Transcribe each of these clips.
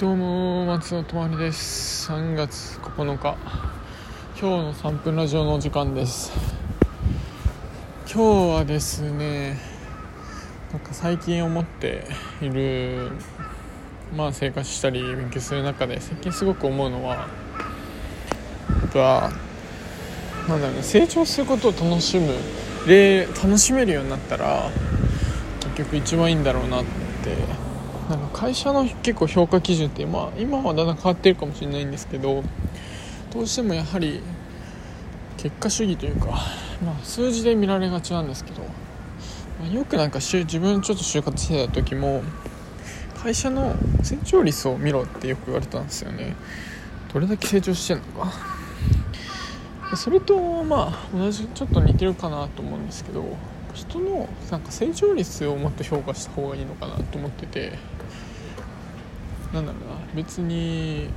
どうも松尾とまりです。3月9日今日の3分ラジオのお時間です。今日はですねなんか最近思っているまあ生活したり勉強する中で最近すごく思うのはやっぱなんだろうね成長することを楽しむで楽しめるようになったら結局一番いいんだろうなってなんか会社の結構評価基準って、まあ、今はだんだん変わってるかもしれないんですけどどうしてもやはり結果主義というか、まあ、数字で見られがちなんですけど、まあ、よくなんか自分ちょっと就活してた時も会社の成長率を見ろってよく言われたんですよね。どれだけ成長してんのか。それとまあ同じちょっと似てるかなと思うんですけど人のなんか成長率をもっと評価した方がいいのかなと思っててなんだろうな別に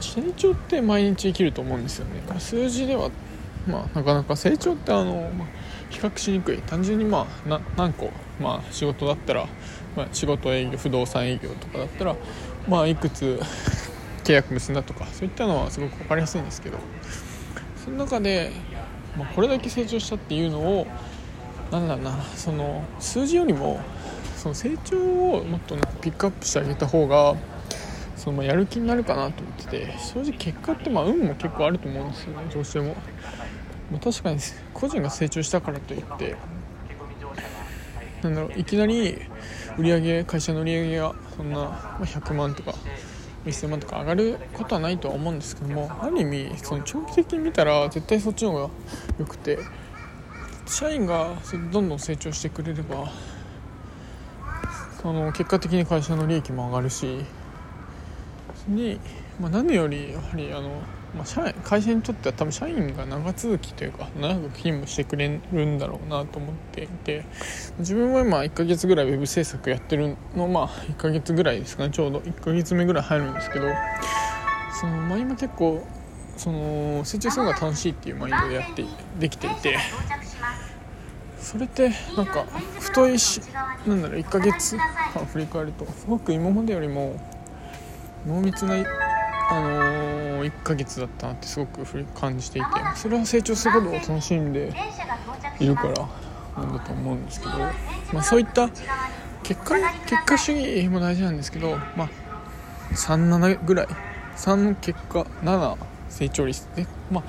成長って毎日生きると思うんですよね。数字ではまあなかなか成長ってあの、まあ、比較しにくい。単純にまあ何個、まあ、仕事だったら、まあ、仕事営業不動産営業とかだったらまあいくつ契約結んだとかそういったのはすごく分かりやすいんですけどその中で、まあ、これだけ成長したっていうのをなんだろうなその数字よりもその成長をもっとなんかピックアップしてあげた方がそのまやる気になるかなと思ってて正直結果ってまあ運も結構あると思うんですよねどうしても、ま、確かに個人が成長したからといってなんだろういきなり売上会社の売り上げがそんな100万とか1000万とか上がることはないとは思うんですけどもある意味その長期的に見たら絶対そっちの方が良くて社員がどんどん成長してくれればその結果的に会社の利益も上がるしに、まあ、何よりやはりあの、まあ、社員会社にとっては多分社員が長続きというか長く勤務してくれるんだろうなと思っていて自分は今1ヶ月ぐらいウェブ制作やってるのまあ1ヶ月ぐらいですかねちょうど。1ヶ月目ぐらい入るんですけどその、まあ、今結構その成長するのが楽しいっていうマインドでやってできていてそれってなんか太いしなんだろう1ヶ月半振り返るとすごく今までよりも濃密な、あのー、1ヶ月だったなってすごく感じていてそれは成長することを楽しんでいるからなんだと思うんですけど、まあ、そういった結果結果主義も大事なんですけど、まあ、37ぐらい3の結果7成長率で、まあ、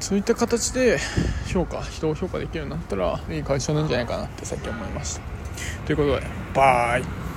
そういった形で評価人を評価できるようになったらいい会社なんじゃないかなって最近思いました。ということでバイ。